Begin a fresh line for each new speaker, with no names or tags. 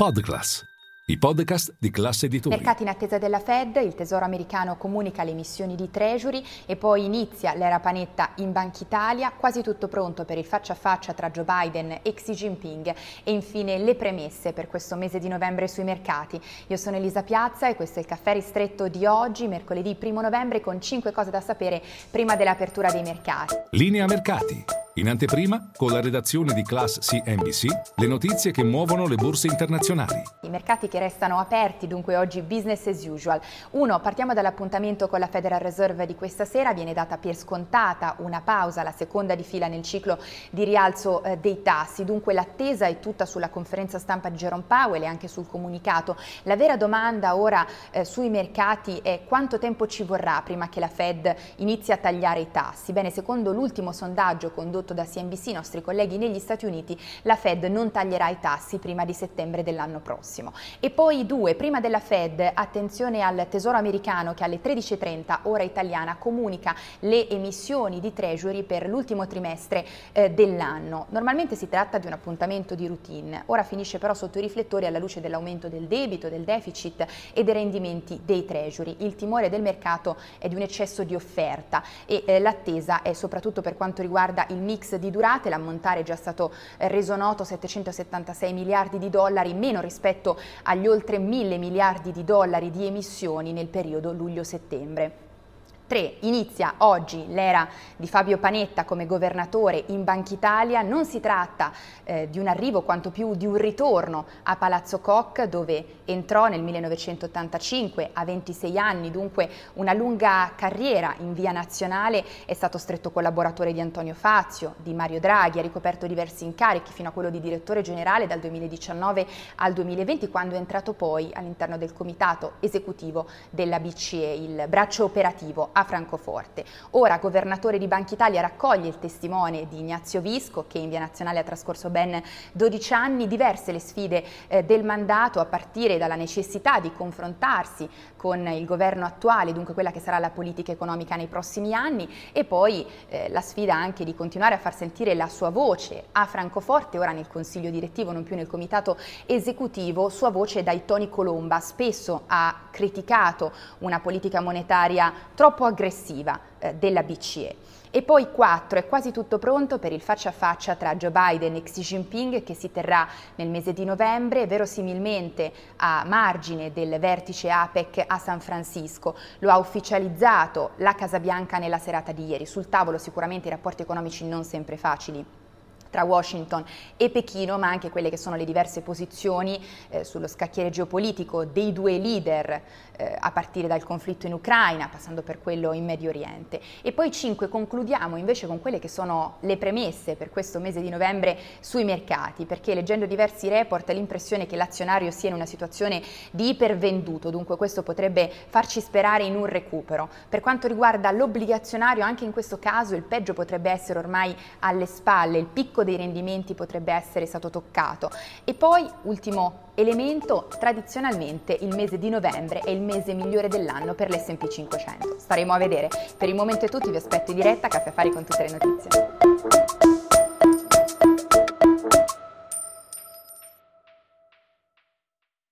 Podclass, i podcast di classe editori.
Mercati in attesa della Fed, il Tesoro americano comunica le emissioni di Treasury e poi inizia l'era panetta in Banca Italia, quasi tutto pronto per il faccia a faccia tra Joe Biden e Xi Jinping e infine le premesse per questo mese di novembre sui mercati. Io sono Elisa Piazza e questo è il caffè ristretto di oggi, mercoledì 1 novembre, con 5 cose da sapere prima dell'apertura dei mercati.
Linea mercati. In anteprima, con la redazione di Class CNBC, le notizie che muovono le borse internazionali.
I mercati che restano aperti, dunque oggi business as usual. Uno, partiamo dall'appuntamento con la Federal Reserve di questa sera, viene data per scontata una pausa, la seconda di fila nel ciclo di rialzo eh, dei tassi, dunque l'attesa è tutta sulla conferenza stampa di Jerome Powell e anche sul comunicato. La vera domanda ora eh, sui mercati è quanto tempo ci vorrà prima che la Fed inizi a tagliare i tassi? Bene, secondo l'ultimo sondaggio condotto condotto da CNBC, i nostri colleghi negli Stati Uniti, la Fed non taglierà i tassi prima di settembre dell'anno prossimo. E poi due, prima della Fed, attenzione al Tesoro americano che alle 13.30 ora italiana comunica le emissioni di Treasury per l'ultimo trimestre eh, dell'anno. Normalmente si tratta di un appuntamento di routine, ora finisce però sotto i riflettori alla luce dell'aumento del debito, del deficit e dei rendimenti dei Treasury. Il timore del mercato è di un eccesso di offerta e eh, l'attesa è soprattutto per quanto riguarda il mix di durate, l'ammontare è già stato reso noto 776 miliardi di dollari, meno rispetto agli oltre 1000 miliardi di dollari di emissioni nel periodo luglio-settembre. 3. Inizia oggi l'era di Fabio Panetta come governatore in Banca Italia. Non si tratta eh, di un arrivo, quanto più di un ritorno a Palazzo Koch, dove entrò nel 1985 a 26 anni, dunque una lunga carriera in via nazionale. È stato stretto collaboratore di Antonio Fazio, di Mario Draghi, ha ricoperto diversi incarichi fino a quello di direttore generale dal 2019 al 2020, quando è entrato poi all'interno del comitato esecutivo della BCE, il braccio operativo a Francoforte. Ora governatore di Banca Italia raccoglie il testimone di Ignazio Visco che in via nazionale ha trascorso ben 12 anni, diverse le sfide eh, del mandato a partire dalla necessità di confrontarsi con il governo attuale, dunque quella che sarà la politica economica nei prossimi anni e poi eh, la sfida anche di continuare a far sentire la sua voce a Francoforte, ora nel consiglio direttivo, non più nel comitato esecutivo, sua voce dai toni Colomba, spesso ha criticato una politica monetaria troppo aggressiva eh, della BCE. E poi 4, è quasi tutto pronto per il faccia a faccia tra Joe Biden e Xi Jinping che si terrà nel mese di novembre, verosimilmente a margine del vertice APEC a San Francisco. Lo ha ufficializzato la Casa Bianca nella serata di ieri. Sul tavolo sicuramente i rapporti economici non sempre facili tra Washington e Pechino, ma anche quelle che sono le diverse posizioni eh, sullo scacchiere geopolitico dei due leader, eh, a partire dal conflitto in Ucraina, passando per quello in Medio Oriente. E poi cinque, concludiamo invece con quelle che sono le premesse per questo mese di novembre sui mercati, perché leggendo diversi report l'impressione che l'azionario sia in una situazione di ipervenduto, dunque questo potrebbe farci sperare in un recupero. Per quanto riguarda l'obbligazionario, anche in questo caso il peggio potrebbe essere ormai alle spalle, il picco picco dei rendimenti potrebbe essere stato toccato. E poi, ultimo elemento, tradizionalmente il mese di novembre è il mese migliore dell'anno per l'S&P 500. Staremo a vedere. Per il momento è tutto, vi aspetto in diretta, caffè affari con tutte le notizie.